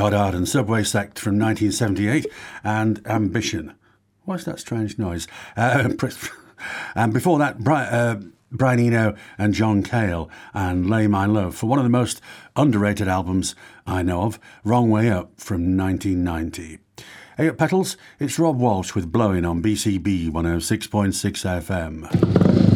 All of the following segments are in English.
Godard and Subway Sect from 1978 and Ambition. What's that strange noise? Uh, and before that, uh, Brian Eno and John Cale and Lay My Love for one of the most underrated albums I know of, Wrong Way Up from 1990. Hey up Petals, it's Rob Walsh with Blowin on BCB 106.6 FM.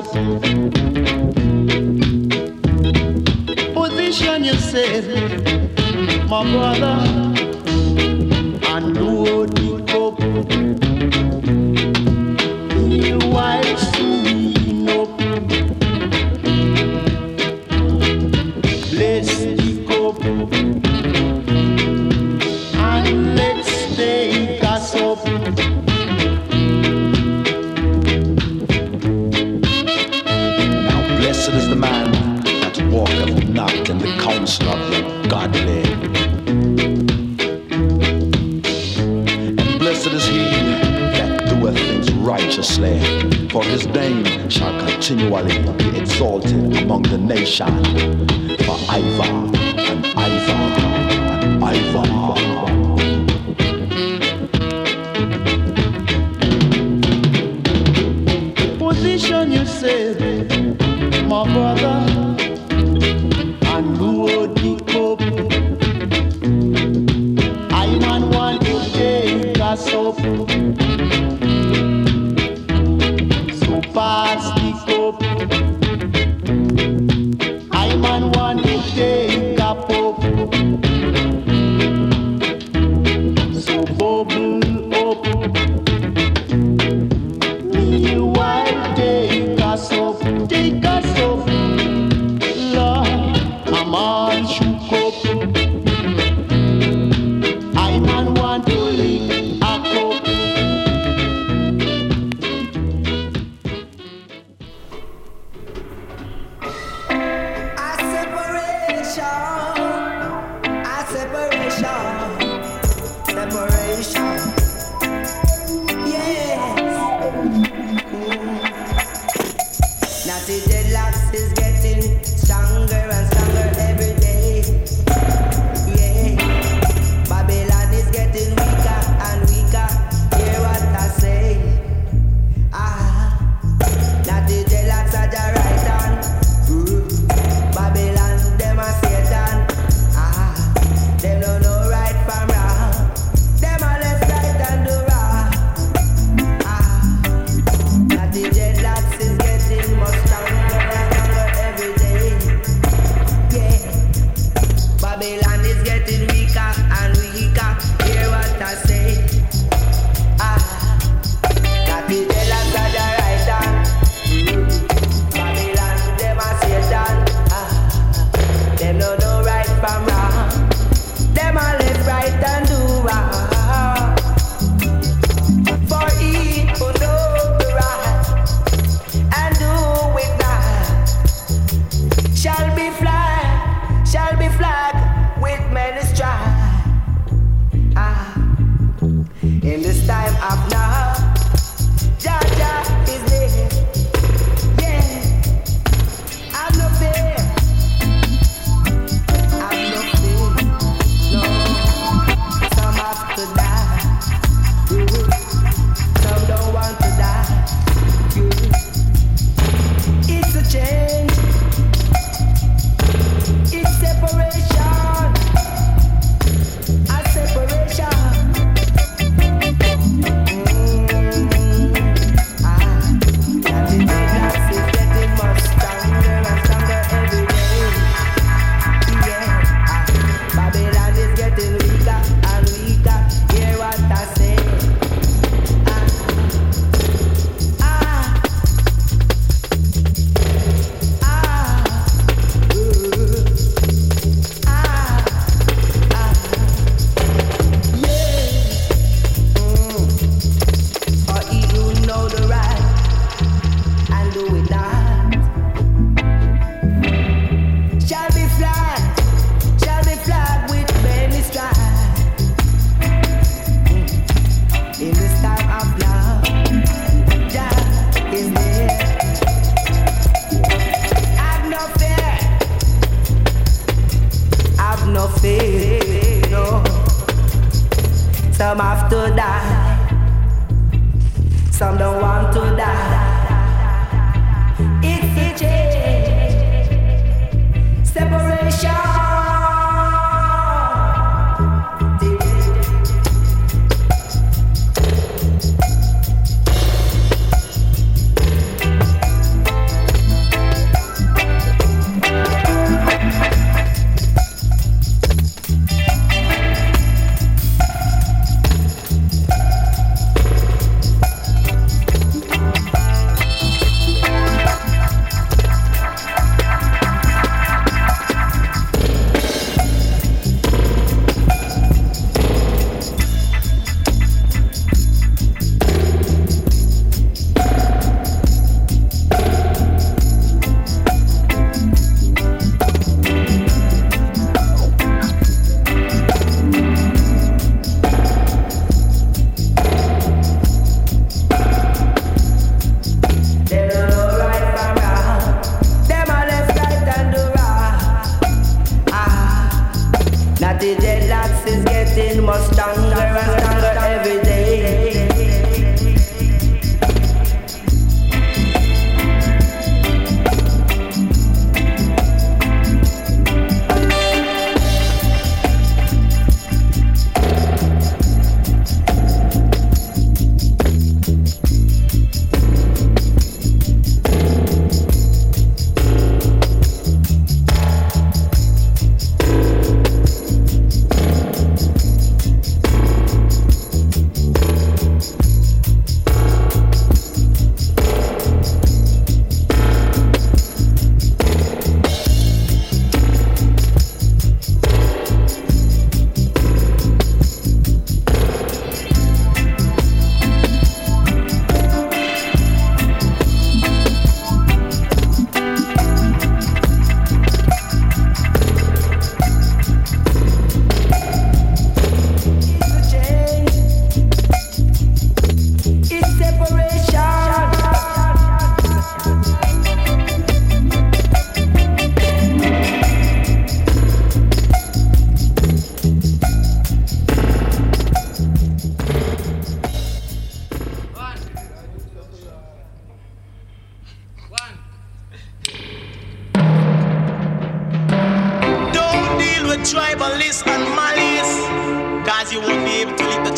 up. Position yourself, my brother.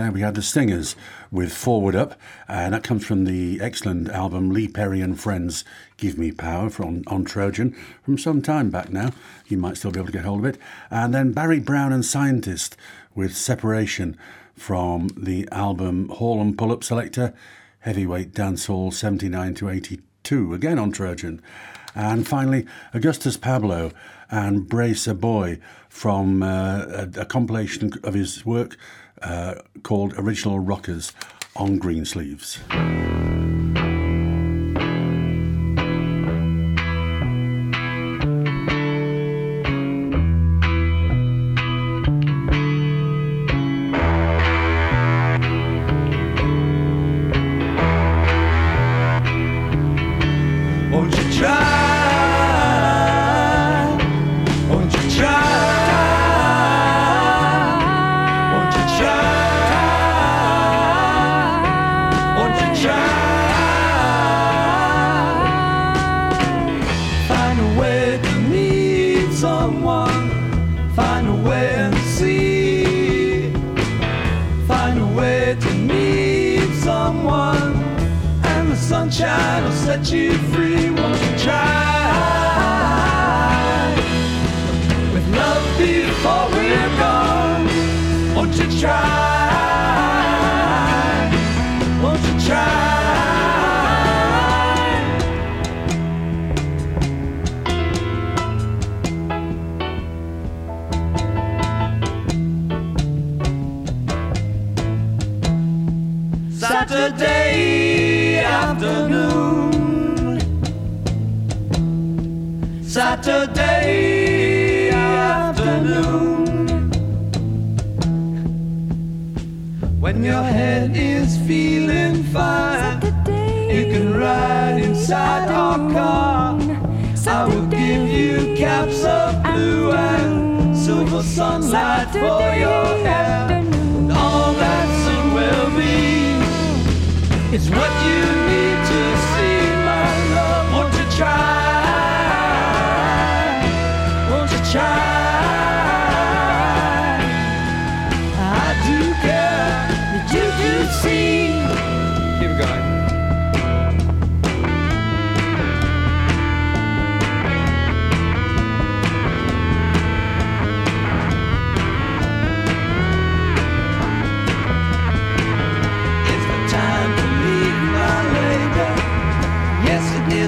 there, we had the Stingers with Forward Up, and that comes from the excellent album Lee Perry and Friends Give Me Power from on Trojan from some time back now. You might still be able to get hold of it. And then Barry Brown and Scientist with Separation from the album Haul and Pull Up Selecta, Heavyweight Dancehall 79 to 82, again on Trojan. And finally, Augustus Pablo and Brace a Boy from uh, a, a, compilation of his work uh, called Original Rockers on Greensleeves.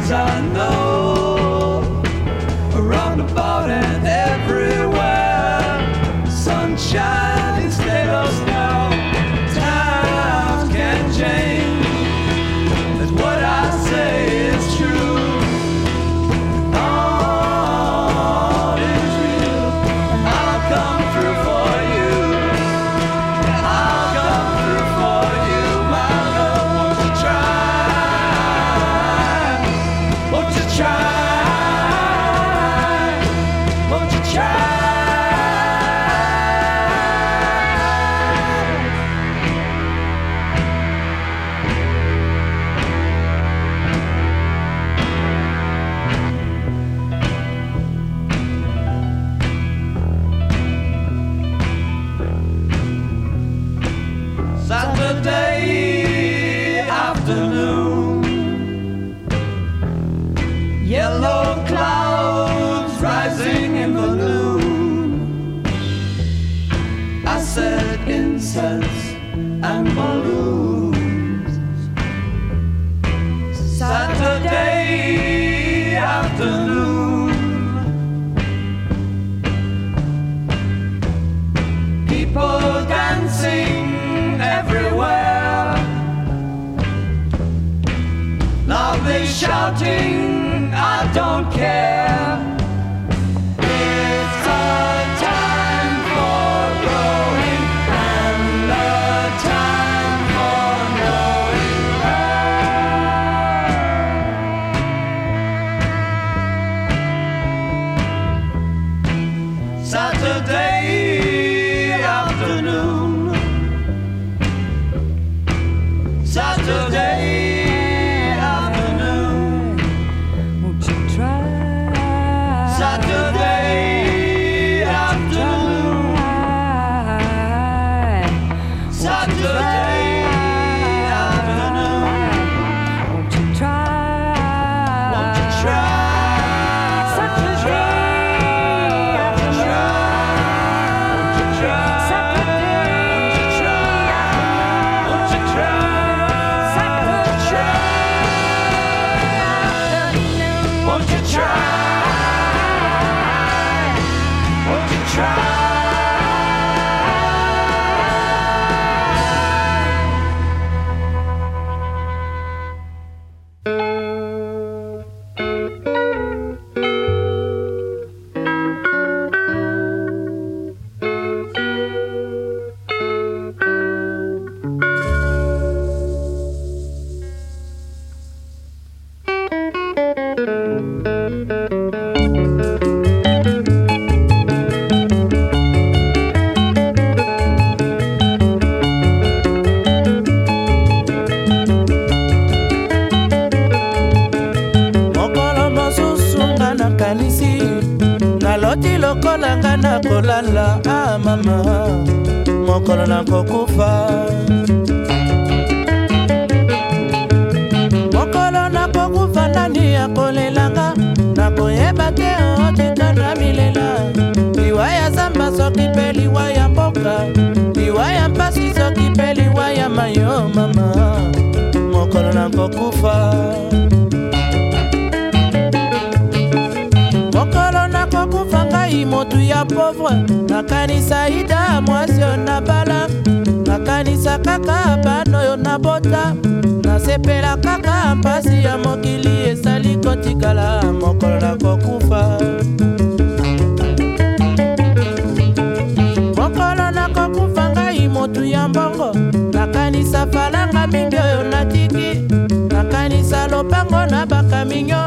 words I know. day afternoon. Pauvre nakanisa ida mwasi oyo nabala nakanisa kaka bana oyo nabota nasepela kaka mpasi ya mokili esali kotikala mokolo nakokufa mokolo nakokufa ngai motu ya mbongo. Nakanisa falanga mingi oyo natiki nakanisa lopango na bakaminyo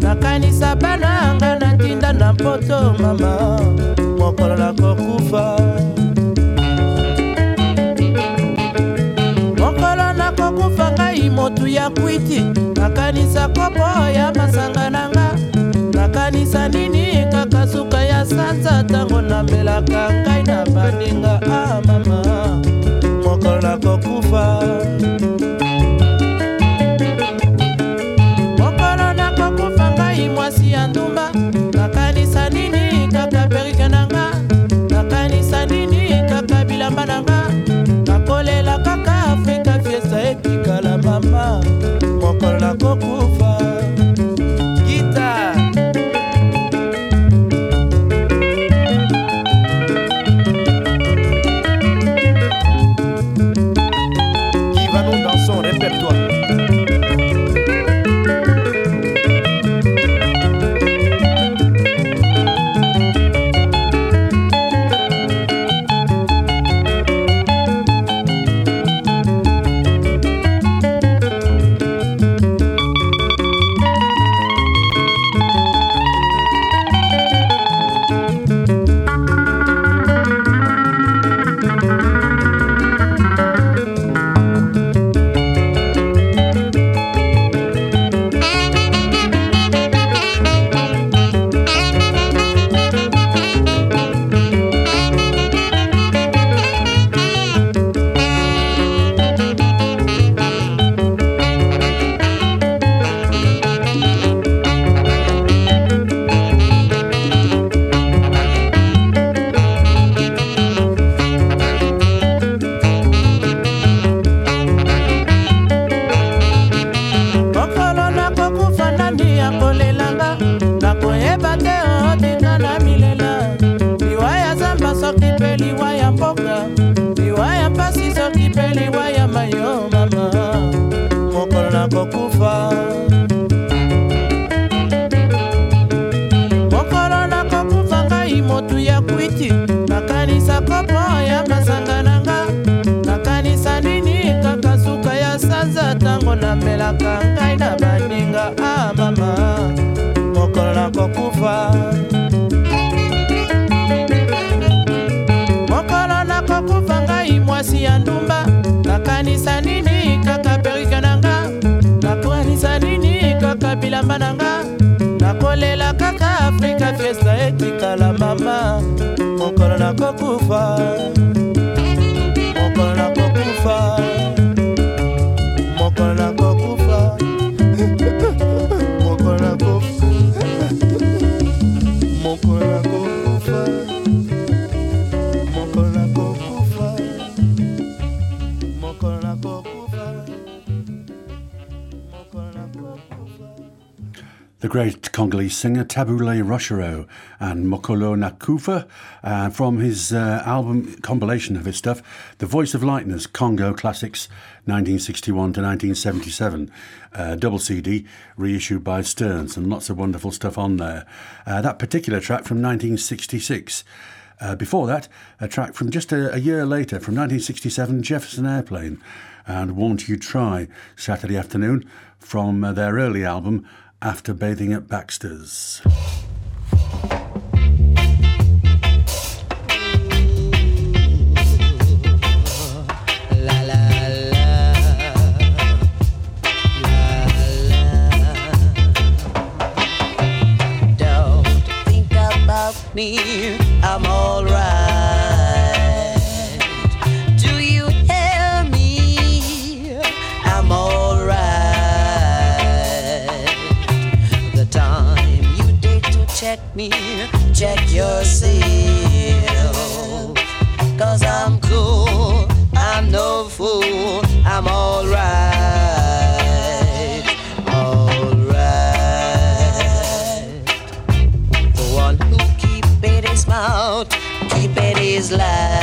nakanisa bana anga natinda na poto mama mokolo nakokufa mokolo nakokufa ngai motu ya kwiti nakanisa kopo ya masanga nanga nakanisa nini kaka suka ya sanza ntango namelaka ngai na baninga. Ah mama mokolo nakokufa poco The great Congolese singer Tabule Rochereau and Mokolo Nakufa uh, from his uh, album compilation of his stuff, The Voice of Lightness Congo Classics 1961 to 1977, uh, double CD reissued by Stearns, and lots of wonderful stuff on there. Uh, that particular track from 1966. Uh, before that, a track from just a, a year later, from 1967, Jefferson Airplane and Won't You Try, Saturday afternoon, from uh, their early album, after bathing at Baxter's. me. yourself. Cause I'm cool, I'm no fool, I'm alright. Alright. The one who keep it is mouth, life.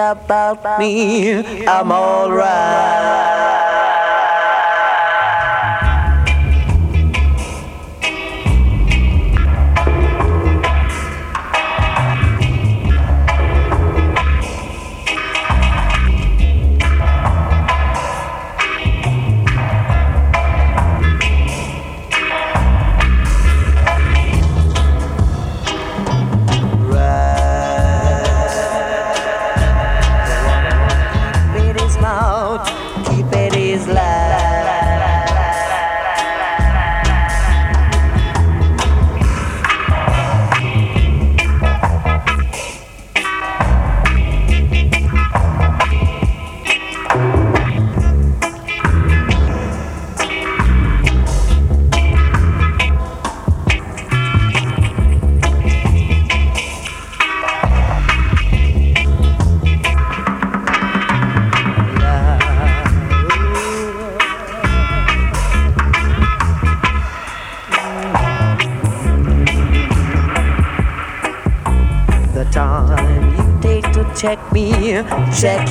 about me, I'm alright.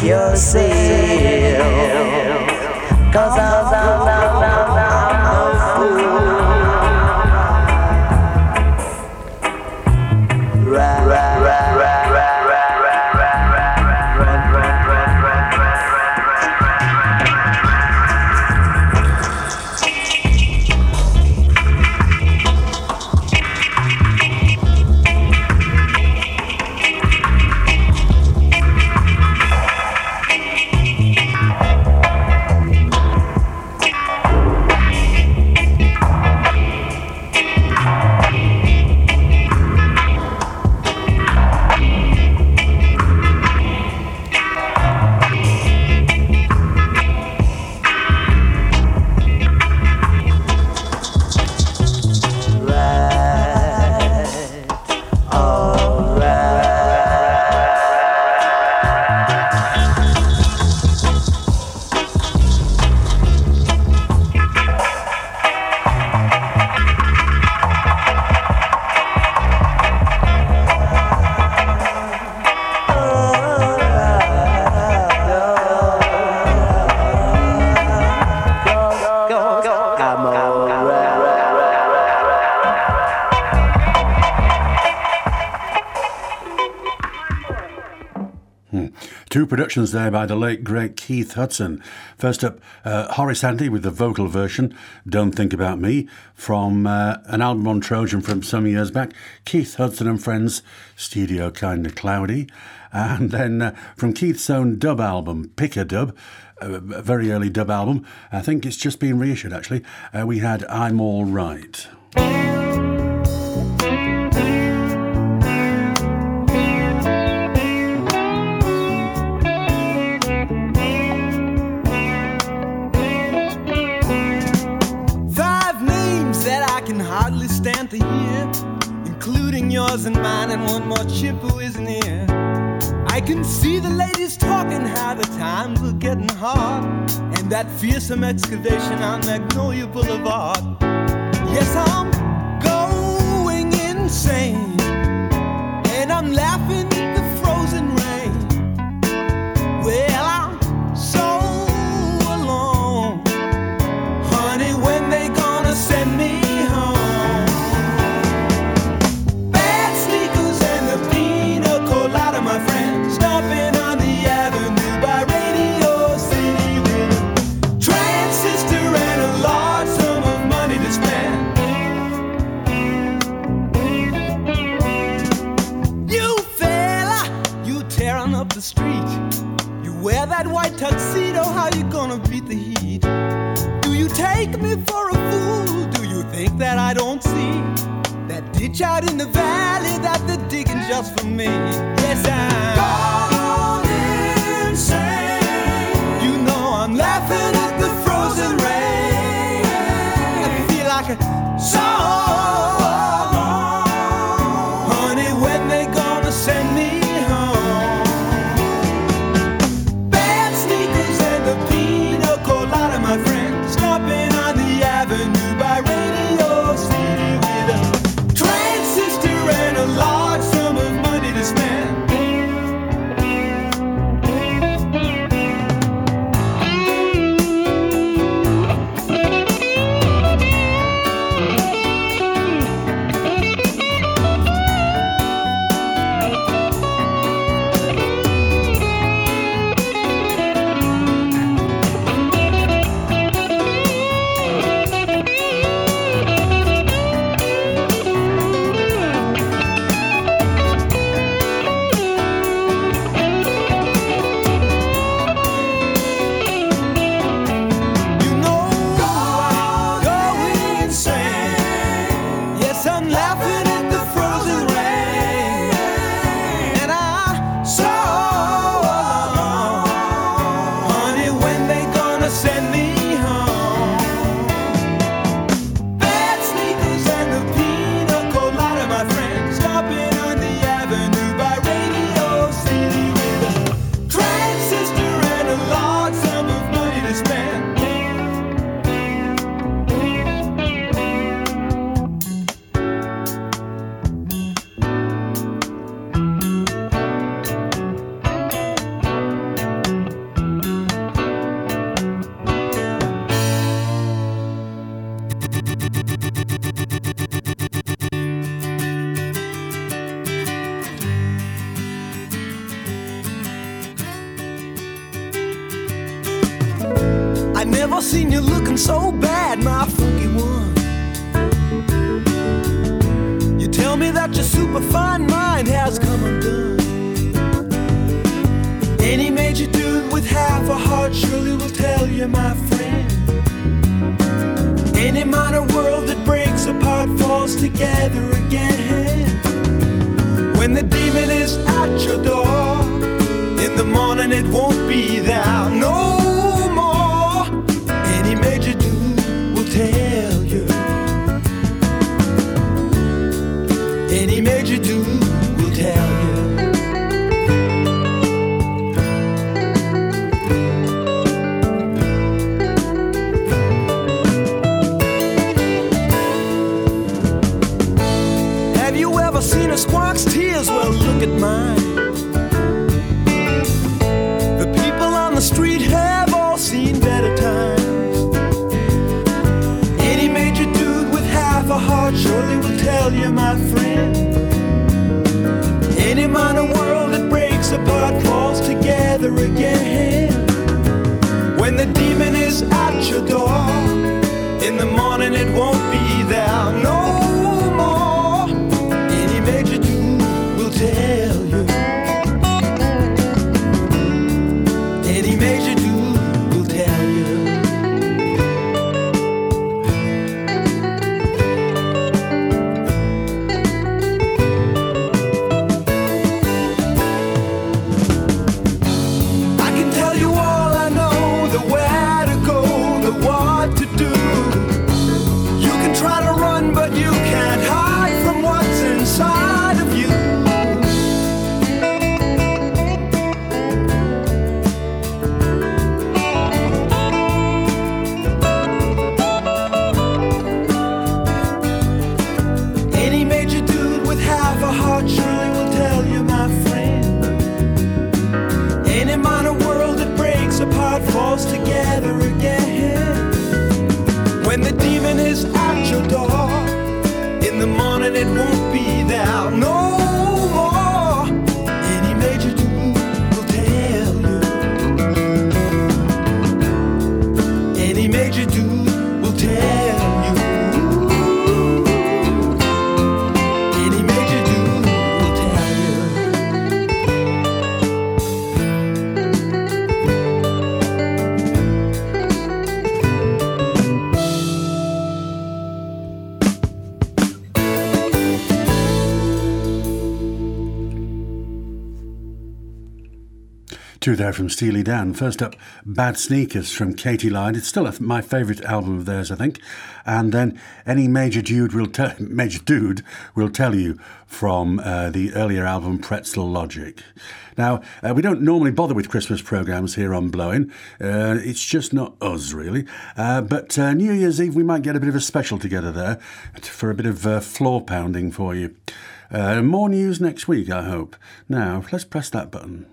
you'll see. productions there by the late, great Keith Hudson. First up, uh, Horace Andy with the vocal version, Don't Think About Me, from uh, an album on Trojan from some years back, Keith Hudson and Friends, Studio Kinda Cloudy. And then uh, from Keith's own dub album, Pick a Dub, a very early dub album, I think it's just been reissued actually, uh, we had I'm All Right. Lord Chippo is near. I can see the ladies talking how the times are getting hard. And that fearsome excavation on Magnolia Boulevard. Yes, I'm going insane. And I'm laughing you're my friend. Any minor world that breaks apart falls together again. When the demon is at your door, in the morning it won't be there. No there from Steely Dan. First up, Bad Sneakers from Katie Lyde. It's still a, my favourite album of theirs, I think. And then any major dude will tell major dude will tell you from uh, the earlier album Pretzel Logic. Now uh, we don't normally bother with Christmas programs here on Blowing. Uh, it's just not us really. Uh, but uh, New Year's Eve we might get a bit of a special together there for a bit of uh, floor pounding for you. More news next week, I hope. Now let's press that button.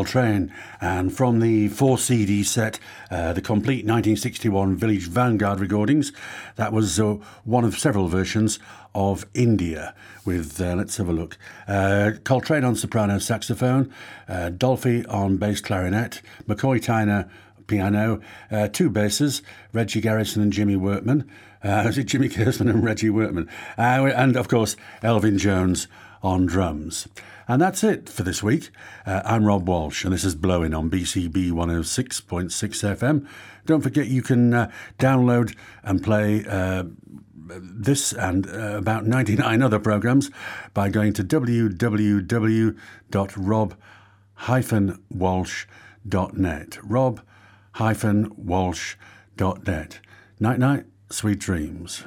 Coltrane. And from the four CD set, uh, the complete 1961 Village Vanguard recordings, that was uh, one of several versions of India. With, uh, let's have a look, uh, Coltrane on soprano saxophone, uh, Dolphy on bass clarinet, McCoy Tyner piano, uh, two basses, Reggie Garrison and Jimmy Workman. Uh, is it Jimmy Kirsten and Reggie Workman? Uh, and of course, Elvin Jones on drums. And that's it for this week. Uh, I'm Rob Walsh, and this is Blowing on BCB 106.6 FM. Don't forget you can uh, download and play uh, this and uh, about 99 other programs by going to www.rob-walsh.net. rob-walsh.net. Night night, sweet dreams.